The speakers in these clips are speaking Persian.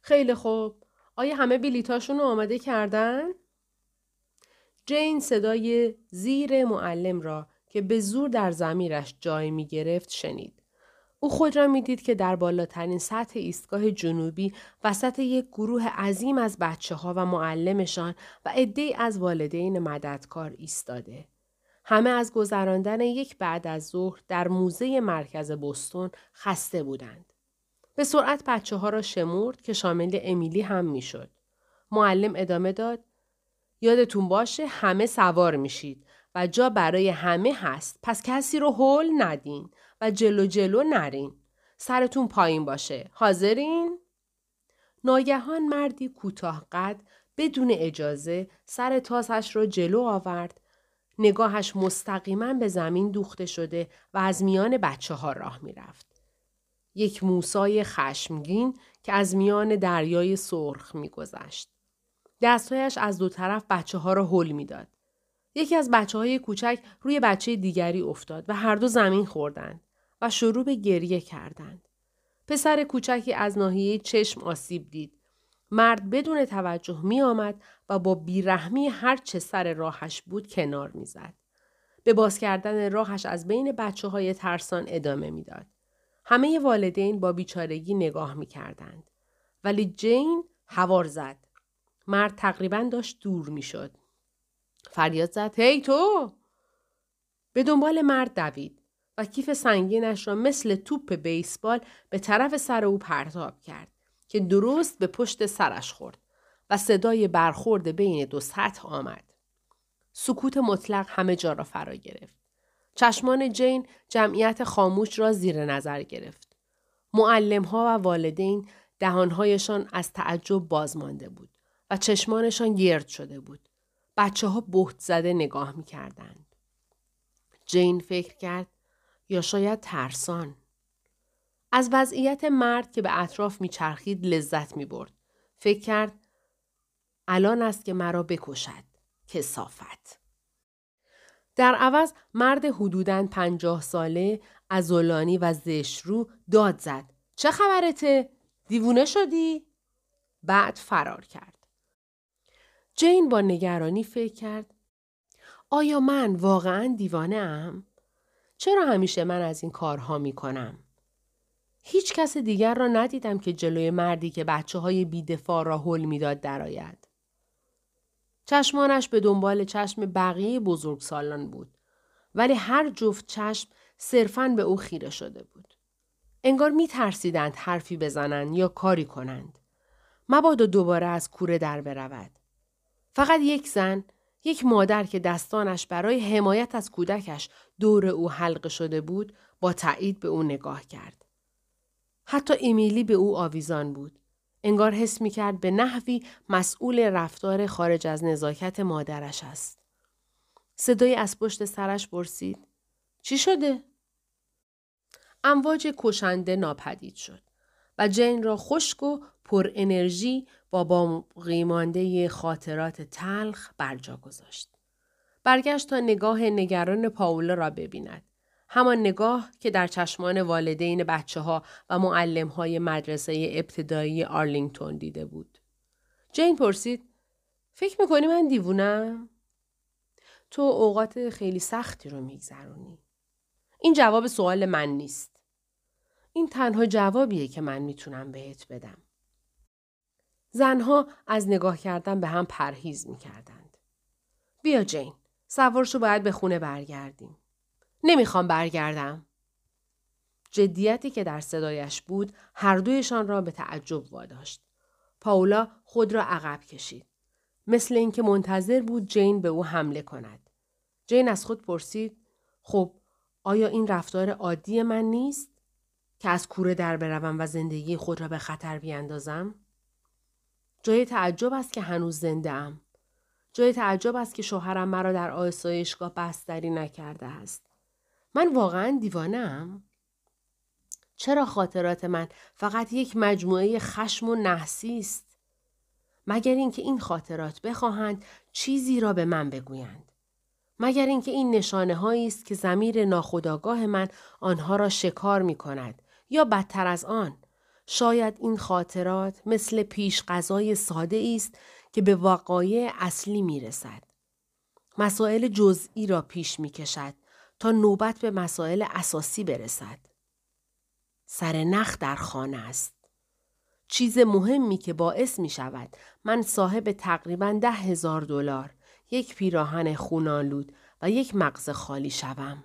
خیلی خوب. آیا همه بلیتاشون رو آماده کردن؟ جین صدای زیر معلم را که به زور در زمیرش جای می گرفت شنید. او خود را می‌دید که در بالاترین سطح ایستگاه جنوبی وسط یک گروه عظیم از بچه ها و معلمشان و عده از والدین مددکار ایستاده. همه از گذراندن یک بعد از ظهر در موزه مرکز بستون خسته بودند. به سرعت بچه ها را شمرد که شامل امیلی هم می‌شد. معلم ادامه داد یادتون باشه همه سوار میشید و جا برای همه هست پس کسی رو هول ندین و جلو جلو نرین. سرتون پایین باشه. حاضرین؟ ناگهان مردی کوتاه قد بدون اجازه سر تاسش را جلو آورد نگاهش مستقیما به زمین دوخته شده و از میان بچه ها راه می رفت. یک موسای خشمگین که از میان دریای سرخ می گذشت. دستهایش از دو طرف بچه ها را حل می داد. یکی از بچه های کوچک روی بچه دیگری افتاد و هر دو زمین خوردند و شروع به گریه کردند. پسر کوچکی از ناحیه چشم آسیب دید. مرد بدون توجه می آمد و با بیرحمی هر چه سر راهش بود کنار می زد. به باز کردن راهش از بین بچه های ترسان ادامه می‌داد. همه والدین با بیچارگی نگاه می کردند. ولی جین هوار زد. مرد تقریبا داشت دور می شد. فریاد زد هی تو به دنبال مرد دوید و کیف سنگینش را مثل توپ بیسبال به طرف سر او پرتاب کرد که درست به پشت سرش خورد و صدای برخورد بین دو سطح آمد. سکوت مطلق همه جا را فرا گرفت. چشمان جین جمعیت خاموش را زیر نظر گرفت. معلم ها و والدین دهانهایشان از تعجب باز مانده بود و چشمانشان گرد شده بود. بچه ها بهت زده نگاه می کردند. جین فکر کرد یا شاید ترسان. از وضعیت مرد که به اطراف میچرخید لذت می برد. فکر کرد الان است که مرا بکشد. کسافت. در عوض مرد حدوداً پنجاه ساله ازولانی و زشرو داد زد. چه خبرته؟ دیوونه شدی؟ بعد فرار کرد. جین با نگرانی فکر کرد آیا من واقعا دیوانه ام؟ چرا همیشه من از این کارها می کنم؟ هیچ کس دیگر را ندیدم که جلوی مردی که بچه های بیدفاع را حل می‌داد درآید. چشمانش به دنبال چشم بقیه سالان بود. ولی هر جفت چشم صرفاً به او خیره شده بود. انگار می ترسیدند حرفی بزنند یا کاری کنند. مبادا دوباره از کوره در برود. فقط یک زن، یک مادر که دستانش برای حمایت از کودکش دور او حلقه شده بود، با تایید به او نگاه کرد. حتی امیلی به او آویزان بود. انگار حس می کرد به نحوی مسئول رفتار خارج از نزاکت مادرش است. صدای از پشت سرش پرسید. چی شده؟ امواج کشنده ناپدید شد و جین را خشک و پر انرژی با باقی مانده خاطرات تلخ برجا گذاشت. برگشت تا نگاه نگران پاولا را ببیند. همان نگاه که در چشمان والدین بچه ها و معلم های مدرسه ابتدایی آرلینگتون دیده بود. جین پرسید فکر می‌کنی من دیوونم؟ تو اوقات خیلی سختی رو میگذرونی. این جواب سوال من نیست. این تنها جوابیه که من می‌تونم بهت بدم. زنها از نگاه کردن به هم پرهیز می‌کردند. بیا جین. سوارشو باید به خونه برگردیم. نمی‌خوام برگردم. جدیتی که در صدایش بود هر دویشان را به تعجب واداشت. پاولا خود را عقب کشید. مثل اینکه منتظر بود جین به او حمله کند. جین از خود پرسید خب آیا این رفتار عادی من نیست؟ که از کوره در بروم و زندگی خود را به خطر بیاندازم؟ جای تعجب است که هنوز زنده ام. جای تعجب است که شوهرم مرا در آسایشگاه بستری نکرده است. من واقعا دیوانم؟ چرا خاطرات من فقط یک مجموعه خشم و نحسی است؟ مگر اینکه این خاطرات بخواهند چیزی را به من بگویند. مگر اینکه این نشانه هایی است که زمیر ناخداگاه من آنها را شکار می کند یا بدتر از آن شاید این خاطرات مثل پیش غذای ساده است که به وقایع اصلی می رسد. مسائل جزئی را پیش می کشد تا نوبت به مسائل اساسی برسد. سر نخ در خانه است. چیز مهمی که باعث می شود من صاحب تقریبا ده هزار دلار یک پیراهن خونالود و یک مغز خالی شوم.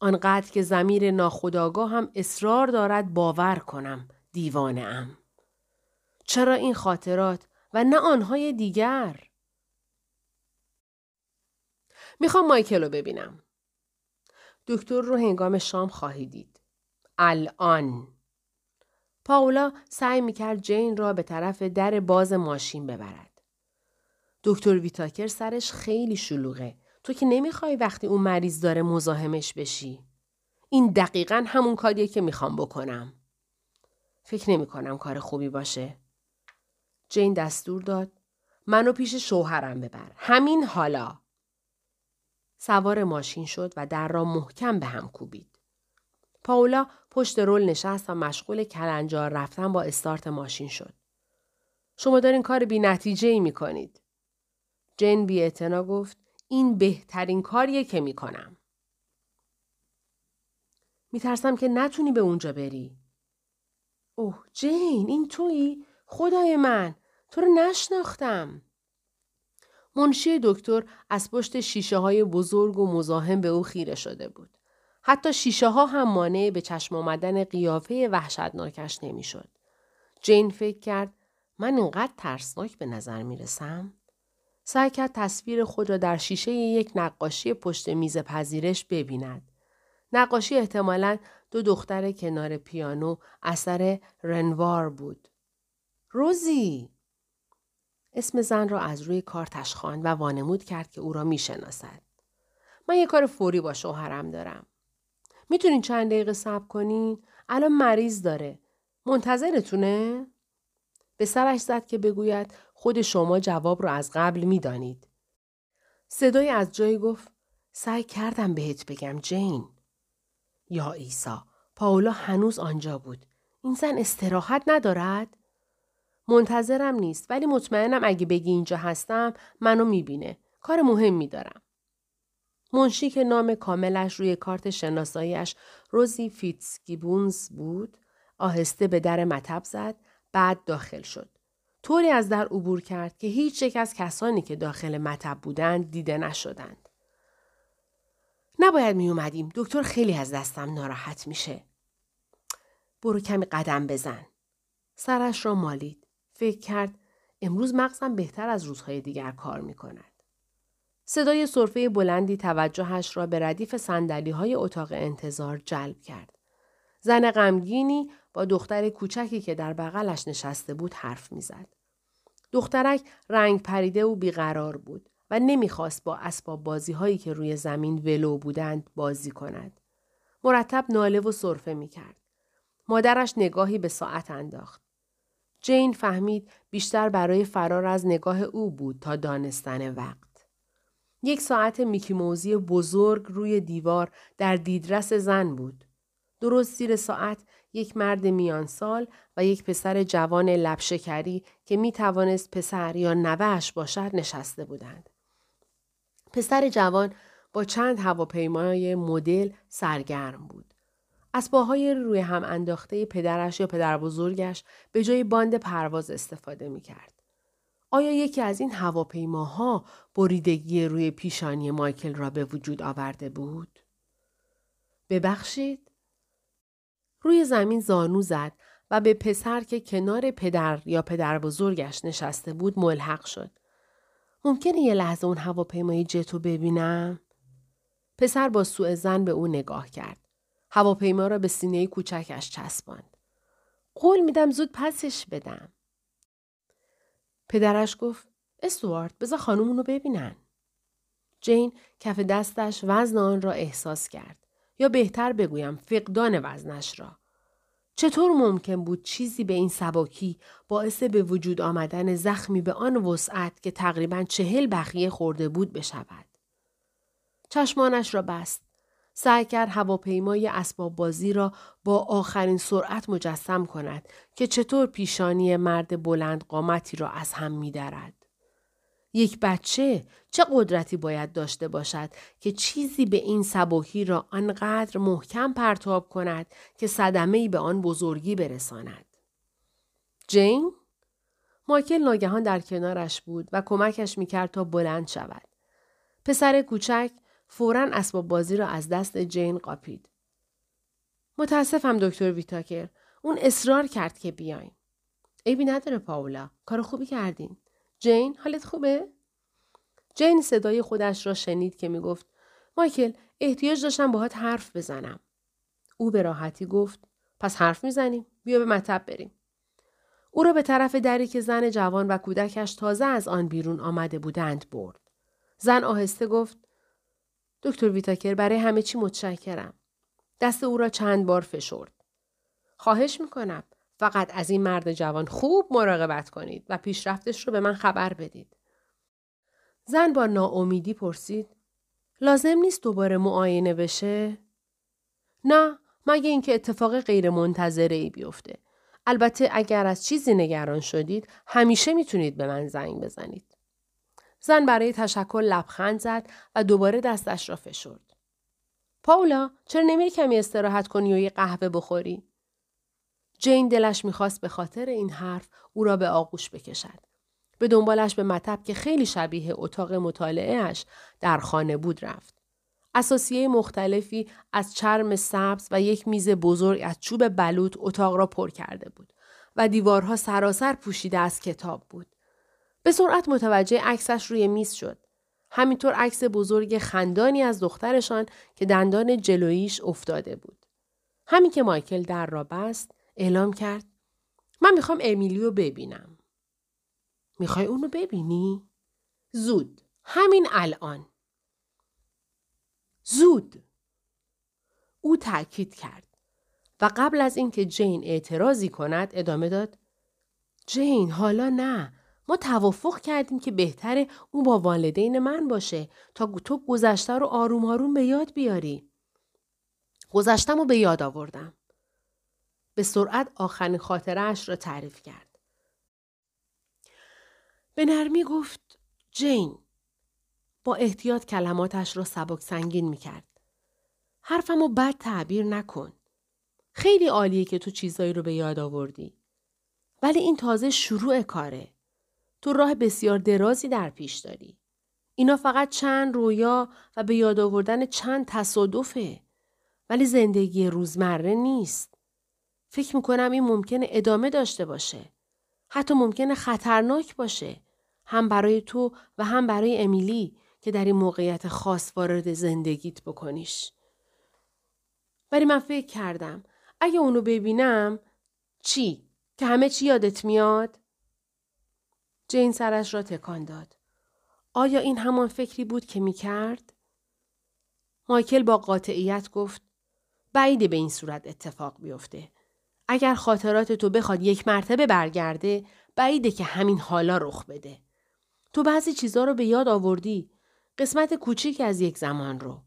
آنقدر که زمیر ناخداگاه هم اصرار دارد باور کنم دیوانه ام. چرا این خاطرات و نه آنهای دیگر؟ می‌خوام مایکل رو ببینم. دکتر رو هنگام شام خواهی دید. الان. پاولا سعی می‌کرد جین را به طرف در باز ماشین ببرد. دکتر ویتاکر سرش خیلی شلوغه. تو که نمی‌خوای وقتی اون مریض داره مزاحمش بشی. این دقیقا همون کاریه که می‌خوام بکنم. فکر نمی کنم کار خوبی باشه. جین دستور داد. منو پیش شوهرم ببر. همین حالا. سوار ماشین شد و در را محکم به هم کوبید. پاولا پشت رول نشست و مشغول کلنجار رفتن با استارت ماشین شد. شما دارین کار بی نتیجه ای می کنید. جین بی گفت این بهترین کاریه که می کنم. می ترسم که نتونی به اونجا بری. اوه جین این تویی؟ خدای من تو رو نشناختم. منشی دکتر از پشت شیشه های بزرگ و مزاحم به او خیره شده بود. حتی شیشه ها هم مانع به چشم آمدن قیافه وحشتناکش نمی‌شد. جین فکر کرد من اینقدر ترسناک به نظر می رسم؟ سعی کرد تصویر خود را در شیشه یک نقاشی پشت میز پذیرش ببیند. نقاشی احتمالا دو دختر کنار پیانو اثر رنوار بود. روزی اسم زن را از روی کارتش خواند و وانمود کرد که او را می‌شناسد. من یه کار فوری با شوهرم دارم. می‌تونین چند دقیقه صبر کنین؟ الان مریض داره. منتظرتونه؟ به سرش زد که بگوید خود شما جواب رو از قبل می‌دانید. صدای از جایی گفت سعی کردم بهت بگم جین. یا ایسا پاولا هنوز آنجا بود. این زن استراحت ندارد؟ منتظرم نیست ولی مطمئنم اگه بگی اینجا هستم منو می‌بینه. کار مهمی دارم. منشی که نام کاملش روی کارت شناساییش روزی فیتسگیبونز بود آهسته به در مطب زد بعد داخل شد. طوری از در عبور کرد که هیچ یک از کسانی که داخل مطب بودند دیده نشدند. نباید می اومدیم. دکتر خیلی از دستم ناراحت میشه. برو کمی قدم بزن. سرش را مالید. فکر کرد امروز مغزم بهتر از روزهای دیگر کار می کند. صدای صرفه بلندی توجهش را به ردیف سندلی های اتاق انتظار جلب کرد. زن غمگینی با دختر کوچکی که در بغلش نشسته بود حرف می‌زد. دخترک رنگ پریده و بیقرار بود و نمی‌خواست با اسباب بازی هایی که روی زمین ولو بودند بازی کند. مرتب ناله و صرفه می کرد. مادرش نگاهی به ساعت انداخت. جین فهمید بیشتر برای فرار از نگاه او بود تا دانستن وقت. یک ساعت میکیموزی بزرگ روی دیوار در دیدرس زن بود. درست زیر ساعت یک مرد میان سال و یک پسر جوان لبشکری که می توانست پسر یا نوهش باشد نشسته بودند. پسر جوان با چند هواپیمای مدل سرگرم بود. اسباهای روی هم انداخته پدرش یا پدر بزرگش به جای باند پرواز استفاده می کرد. آیا یکی از این هواپیماها بریدگی روی پیشانی مایکل را به وجود آورده بود؟ ببخشید؟ روی زمین زانو زد و به پسر که کنار پدر یا پدر بزرگش نشسته بود ملحق شد. ممکنه یه لحظه اون هواپیمای جتو ببینم؟ پسر با سوء زن به او نگاه کرد. هواپیما را به سینه کوچکش چسباند. قول میدم زود پسش بدم. پدرش گفت استوارد بذار خانومونو ببینن. جین کف دستش وزن آن را احساس کرد. یا بهتر بگویم فقدان وزنش را. چطور ممکن بود چیزی به این سباکی باعث به وجود آمدن زخمی به آن وسعت که تقریبا چهل بخیه خورده بود بشود؟ چشمانش را بست. سعی کرد هواپیمای اسباب بازی را با آخرین سرعت مجسم کند که چطور پیشانی مرد بلند قامتی را از هم میدرد. یک بچه چه قدرتی باید داشته باشد که چیزی به این سبکی را آنقدر محکم پرتاب کند که صدمه به آن بزرگی برساند. جین؟ مایکل ناگهان در کنارش بود و کمکش می‌کرد تا بلند شود. پسر کوچک فورا اسباب بازی را از دست جین قاپید. متاسفم دکتر ویتاکر. اون اصرار کرد که بیاین. عیبی نداره پاولا. کار خوبی کردین. جین حالت خوبه؟ جین صدای خودش را شنید که می‌گفت مایکل احتیاج داشتم باهات حرف بزنم. او به راحتی گفت پس حرف می‌زنیم بیا به مطب بریم. او را به طرف دری که زن جوان و کودکش تازه از آن بیرون آمده بودند برد. زن آهسته گفت دکتر ویتاکر برای همه چی متشکرم. دست او را چند بار فشرد. خواهش می‌کنم. فقط از این مرد جوان خوب مراقبت کنید و پیشرفتش رو به من خبر بدید. زن با ناامیدی پرسید لازم نیست دوباره معاینه بشه؟ نه مگه اینکه اتفاق غیر منتظره ای بیفته. البته اگر از چیزی نگران شدید همیشه می‌تونید به من زنگ بزنید. زن برای تشکر لبخند زد و دوباره دستش را فشرد. پاولا چرا نمیری کمی استراحت کنی و یه قهوه بخوری؟ جین دلش می‌خواست به خاطر این حرف او را به آغوش بکشد. به دنبالش به مطب که خیلی شبیه اتاق مطالعهش در خانه بود رفت. اساسیه مختلفی از چرم سبز و یک میز بزرگ از چوب بلوط اتاق را پر کرده بود و دیوارها سراسر پوشیده از کتاب بود. به سرعت متوجه عکسش روی میز شد. همینطور عکس بزرگ خندانی از دخترشان که دندان جلویش افتاده بود. همین که مایکل در را بست اعلام کرد من می‌خوام امیلیو ببینم. می‌خوای اونو ببینی؟ زود. همین الان. زود. او تاکید کرد و قبل از اینکه جین اعتراضی کند ادامه داد جین حالا نه ما توافق کردیم که بهتره اون با والدین من باشه تا تو گذشته رو آروم آروم به یاد بیاری. گذشتم رو به یاد آوردم. به سرعت آخرین خاطرش را تعریف کرد. به نرمی گفت جین با احتیاط کلماتش را سبک سنگین می کرد. حرفمو بد تعبیر نکن. خیلی عالیه که تو چیزایی رو به یاد آوردی. ولی این تازه شروع کاره. تو راه بسیار درازی در پیش داری. اینا فقط چند رویا و به یاد آوردن چند تصادفه. ولی زندگی روزمره نیست. فکر می‌کنم این ممکنه ادامه داشته باشه. حتی ممکنه خطرناک باشه. هم برای تو و هم برای امیلی که در این موقعیت خاص وارد زندگیت بکنیش. ولی من فکر کردم اگه اونو ببینم چی؟ که همه چی یادت میاد؟ جین سرش را تکان داد. آیا این همان فکری بود که می کرد؟ مایکل با قاطعیت گفت بعیده به این صورت اتفاق بیفته. اگر خاطرات تو بخواد یک مرتبه برگرده بعیده که همین حالا رخ بده. تو بعضی چیزا رو به یاد آوردی. قسمت کوچیک از یک زمان رو.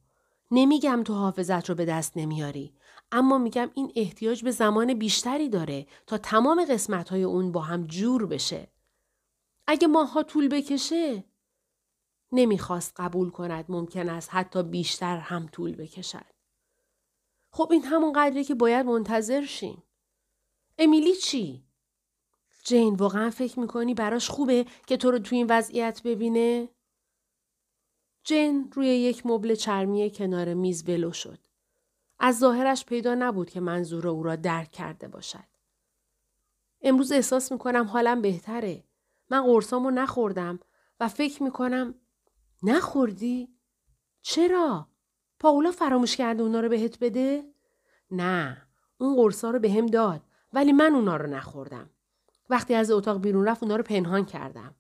نمیگم تو حافظت رو به دست نمیاری. اما میگم این احتیاج به زمان بیشتری داره تا تمام قسمت های اون با هم جور بشه. اگه ماها طول بکشه نمی‌خواست قبول کند ممکن است حتی بیشتر هم طول بکشد. خب این همون قدری که باید منتظر شیم. امیلی چی؟ جین واقعا فکر می‌کنی براش خوبه که تو رو تو این وضعیت ببینه؟ جین روی یک مبل چرمی کنار میز ولو شد. از ظاهرش پیدا نبود که منظور او را درک کرده باشد. امروز احساس می‌کنم حالم بهتره. من قرصامو نخوردم و فکر می‌کنم نخوردی؟ چرا؟ پاولا فراموش کرده اونا رو بهت بده؟ نه اون قرصا رو به هم داد ولی من اونا رو نخوردم. وقتی از اتاق بیرون رفت اونا رو پنهان کردم.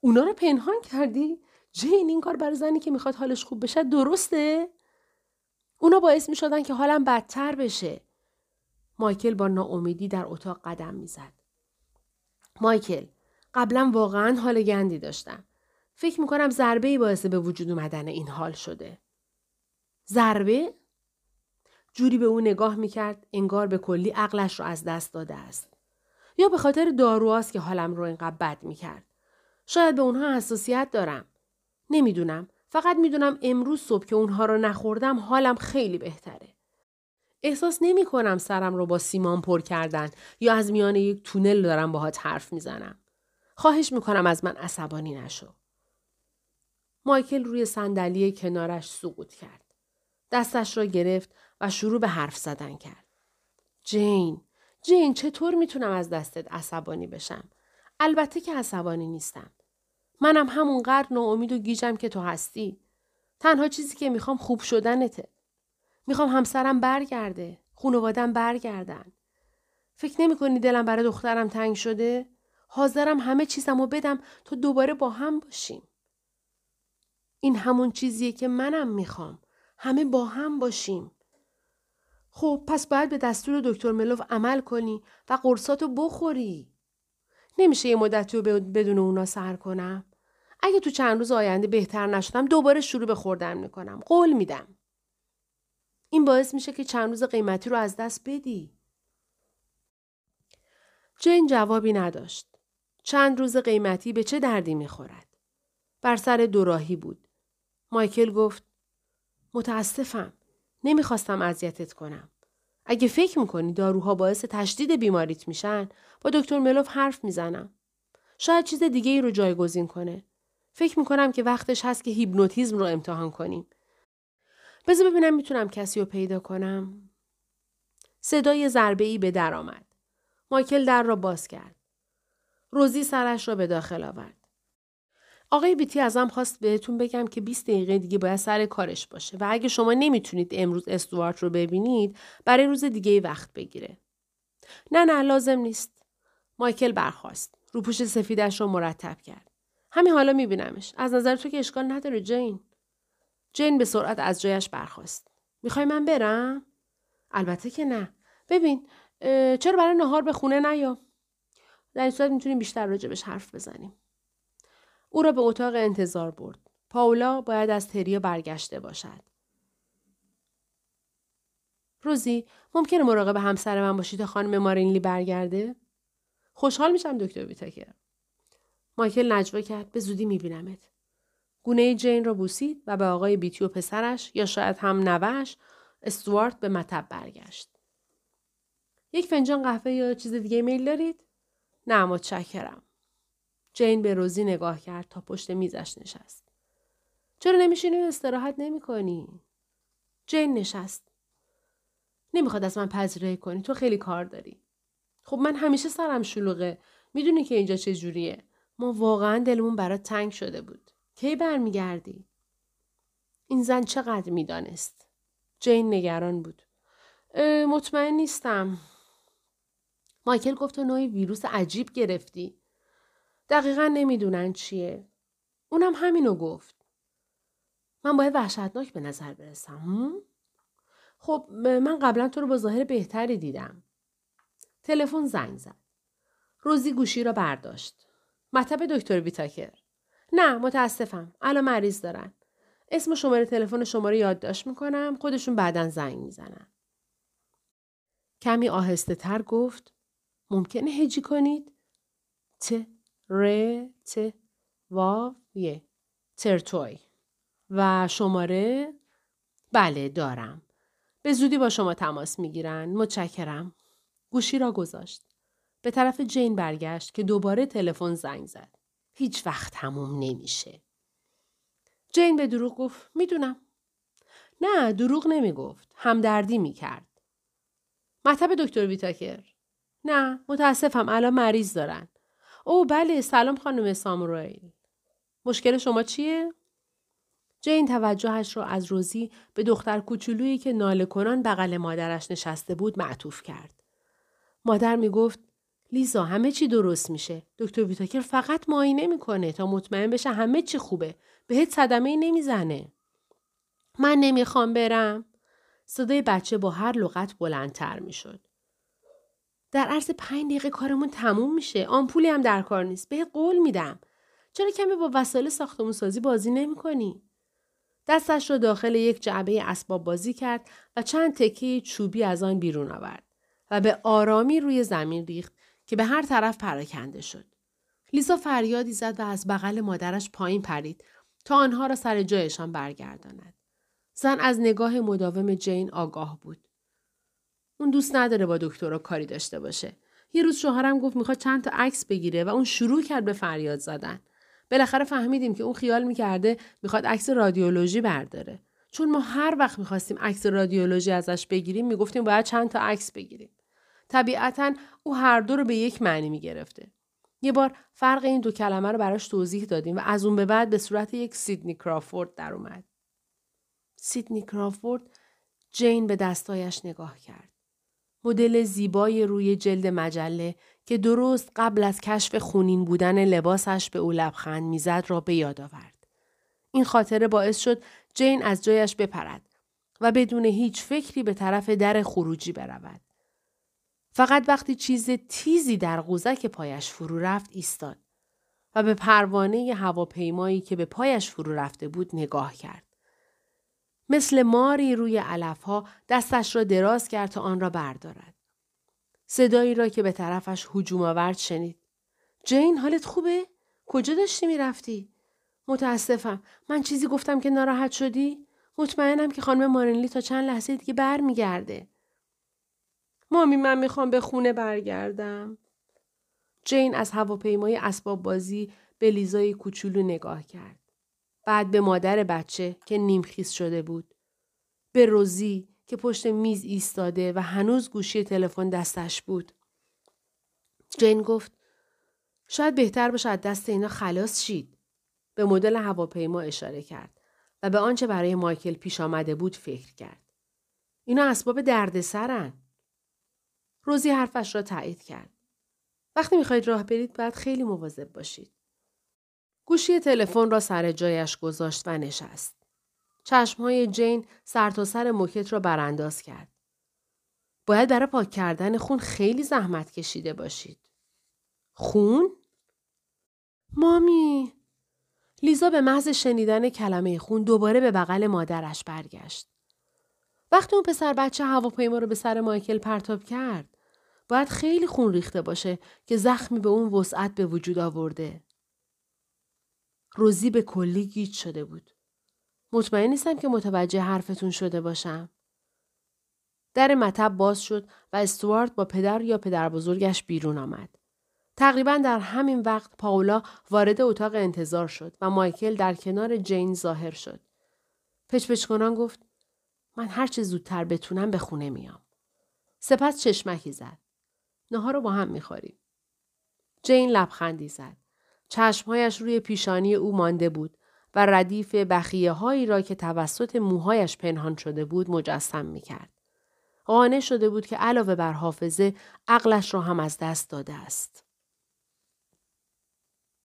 اونا رو پنهان کردی؟ جین این کار برای زنی که می‌خواد حالش خوب بشه درسته؟ اونا باعث می شدن که حالم بدتر بشه. مایکل با ناامیدی در اتاق قدم می‌زد. مایکل قبلا واقعا حال گندی داشتم. فکر می‌کنم ضربه ای باعث به وجود اومدن این حال شده. ضربه؟ جوری به او نگاه می‌کرد انگار به کلی عقلش رو از دست داده است. یا به خاطر داروهاست که حالم رو اینقدر بد می‌کرد. شاید به اونها حساسیت دارم. نمی‌دونم. فقط می‌دونم امروز صبح که اونها رو نخوردم حالم خیلی بهتره. احساس نمی کنم سرم رو با سیمان پر کردن یا از میان یک تونل دارم باهات حرف می‌زنم. خواهش می‌کنم از من عصبانی نشو. مایکل روی صندلی کنارش سقوط کرد. دستش را گرفت و شروع به حرف زدن کرد. جین، جین چطور می‌تونم از دستت عصبانی بشم؟ البته که عصبانی نیستم. منم همونقدر ناامید و گیجم که تو هستی. تنها چیزی که می‌خوام خوب شدنته. می‌خوام همسرم برگرده. خانوادم برگردن. فکر نمی کنی دلم برای دخترم تنگ شده؟ حاضرم همه چیزم رو بدم تا دوباره با هم باشیم. این همون چیزیه که منم می‌خوام. همه با هم باشیم. خب پس باید به دستور دکتر ملوف عمل کنی و قرصاتو بخوری. نمیشه یه مدتی رو بدون اونا سر کنم. اگه تو چند روز آینده بهتر نشدم دوباره شروع به خوردن می‌کنم. قول میدم. این باعث میشه که چند روز قیمتی رو از دست بدی. جین جوابی نداشت. چند روز قیمتی به چه دردی می‌خورد؟ بر سر دوراهی بود. مایکل گفت متاسفم. نمی‌خواستم اذیتت کنم. اگه فکر می‌کنی داروها باعث تشدید بیماریت میشن با دکتر ملوف حرف می‌زنم. شاید چیز دیگه ای رو جایگزین کنه. فکر می‌کنم که وقتش هست که هیپنوتیزم رو امتحان کنیم. بذار ببینم می‌تونم کسی رو پیدا کنم. صدای ضربه ای به در آمد. مایکل در را باز کرد. روزی سرش را به داخل آورد. آقای بیتی ازم خواست بهتون بگم که 20 دقیقه دیگه باید سر کارش باشه و اگه شما نمی‌تونید امروز استوارت رو ببینید برای روز دیگه وقت بگیره. نه نه لازم نیست. مایکل برخواست. روپوش سفیدش رو مرتب کرد. همین حالا میبینمش. از نظر تو که اشکال نداره جین. جین به سرعت از جایش برخواست. می‌خوای من برم؟ البته که نه. ببین چرا برای نهار به خونه نیا؟ در این صورت می‌تونیم بیشتر راجبش حرف بزنیم. او را به اتاق انتظار برد. پاولا باید از تریا برگشته باشد. روزی ممکنه مراقب همسر من باشی تا خانم مارینلی برگرده؟ خوشحال میشم دکتر ویتاکر. مایکل نجوا کرد به زودی میبینمت. گونه جین را بوسید و به آقای بیتی و پسرش یا شاید هم نوش استوارت به مطب برگشت. یک فنجان قهوه یا چیز دیگه میل دارید؟ نه متشکرم. جین به روزی نگاه کرد تا پشت میزش نشست. چرا نمیشینی و استراحت نمی کنی؟ جین نشست. نمی‌خواد از من پذیرایی کنی تو خیلی کار داری. خب من همیشه سرم شلوغه. می‌دونی که اینجا چه جوریه. ما واقعا دلمون برات تنگ شده بود. کی برمیگردی؟ این زن چقدر می‌دانست؟ جین نگران بود. مطمئن نیستم. مایکل گفت تو نوعی ویروس عجیب گرفتی. دقیقا نمی‌دونن چیه. اونم همینو گفت. من باید وحشتناک به نظر برسم. خب من قبلا تو رو با ظاهر بهتری دیدم. تلفن زنگ زد. روزی گوشی را برداشت. مطب دکتر بیتاکر. نه متاسفم. الان مریض دارن. اسم شماره تلفن شما رو یادداشت می‌کنم. خودشون بعدا زنگ می‌زنن. کمی آهسته تر گفت. ممکنه هجی کنید؟ ت ر ت وا یه ترتوی. و شماره بله دارم. به زودی با شما تماس می‌گیرن. متشکرم. گوشی را گذاشت. به طرف جین برگشت که دوباره تلفن زنگ زد. هیچ وقت تموم نمیشه. جین به دروغ گفت. می‌دونم. نه دروغ نمی‌گفت. همدردی می‌کرد. مطب دکتر ویتاکر. نه متاسفم الان مریض دارن او بله سلام خانم سامورایل. مشکل شما چیه؟ جین توجهش را از روزی به دختر کوچولویی که ناله کنان بغل مادرش نشسته بود معطوف کرد. مادر می گفت لیزا همه چی درست میشه. دکتر ویتاکر فقط معاینه می‌کنه تا مطمئن بشه همه چی خوبه. بهت صدمه ای نمی‌زنه. من نمی‌خوام برم. صدای بچه با هر لغت بلندتر می‌شد. در عرض پنج دقیقه کارمون تموم میشه آمپولی هم در کار نیست به قول میدم چرا کمی با وسایل ساختمون سازی بازی نمی کنی؟ دستش را داخل یک جعبه اسباب بازی کرد و چند تکه چوبی از آن بیرون آورد و به آرامی روی زمین ریخت که به هر طرف پراکنده شد. لیزا فریادی زد و از بغل مادرش پایین پرید تا آنها را سر جایشان برگرداند. زن از نگاه مداوم جین آگاه بود. اون دوست نداره با دکترا کاری داشته باشه. یه روز شوهرم گفت می‌خواد چند تا عکس بگیره و اون شروع کرد به فریاد زدن. بالاخره فهمیدیم که اون خیال می‌کرده می‌خواد عکس رادیولوژی برداره. چون ما هر وقت می‌خواستیم عکس رادیولوژی ازش بگیریم می‌گفتیم باید چند تا عکس بگیریم. طبیعتا او هر دو رو به یک معنی می‌گرفته. یه بار فرق این دو کلمه رو براش توضیح دادیم و از اون به بعد به صورت یک سیدنی کرافورد در اومد. سیدنی کرافورد جین به دستایش نگاه کرد. مدل زیبای روی جلد مجله که درست قبل از کشف خونین بودن لباسش به او لبخند می‌زد را به یاد آورد. این خاطره باعث شد جین از جایش بپرد و بدون هیچ فکری به طرف در خروجی برود. فقط وقتی چیز تیزی در قوزک پایش فرو رفت ایستاد و به پروانه هواپیمایی که به پایش فرو رفته بود نگاه کرد. مثل ماری روی علفها دستش را دراز کرد تا آن را بردارد. صدایی را که به طرفش هجوم آورد شنید. جین حالت خوبه؟ کجا داشتی می‌رفتی؟ متاسفم. من چیزی گفتم که ناراحت شدی؟ مطمئنم که خانم مارنلی تا چند لحظه دیگه برمیگرده. مامی من می‌خوام به خونه برگردم. جین از هواپیمای اسباب بازی به لیزای کوچولو نگاه کرد. بعد به مادر بچه که نیمخیز شده بود. به روزی که پشت میز ایستاده و هنوز گوشی تلفن دستش بود. جین گفت شاید بهتر باشه از دست اینا خلاص شید. به مدل هواپیما اشاره کرد و به آنچه برای مایکل پیش آمده بود فکر کرد. اینا اسباب دردسرن. روزی حرفش را تایید کرد. وقتی می‌خواید راه برید باید خیلی مواظب باشید. گوشی تلفن را سر جایش گذاشت و نشست. چشمهای جین سرتاسر سر موکت را برانداز کرد. باید برای پاک کردن خون خیلی زحمت کشیده باشید. خون؟ مامی لیزا به محض شنیدن کلمه خون دوباره به بغل مادرش برگشت. وقتی اون پسر بچه هواپیما رو به سر مایکل پرتاب کرد باید خیلی خون ریخته باشه که زخمی به اون وسعت به وجود آورده. روزی به کلی گیج شده بود. مطمئن نیستم که متوجه حرفتون شده باشم. در مطب باز شد و استوارت با پدر یا پدر بزرگش بیرون آمد. تقریبا در همین وقت پاولا وارد اتاق انتظار شد و مایکل در کنار جین ظاهر شد. پچپچ کنان گفت من هر چه زودتر بتونم به خونه میام. سپس چشمکی زد. نهار رو با هم می‌خوریم. جین لبخندی زد. چشمهایش روی پیشانی او مانده بود و ردیف بخیه هایی را که توسط موهایش پنهان شده بود مجسم می کرد. قانع شده بود که علاوه بر حافظه عقلش را هم از دست داده است.